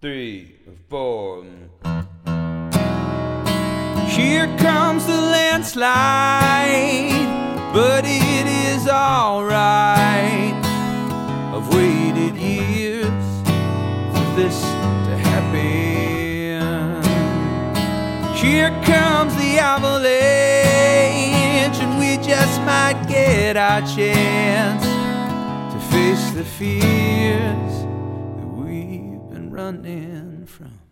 three, four. Here comes the landslide, but it is alright. I've waited years for this to happen. Here comes the avalanche, and we just might get our chance to face the fears running from.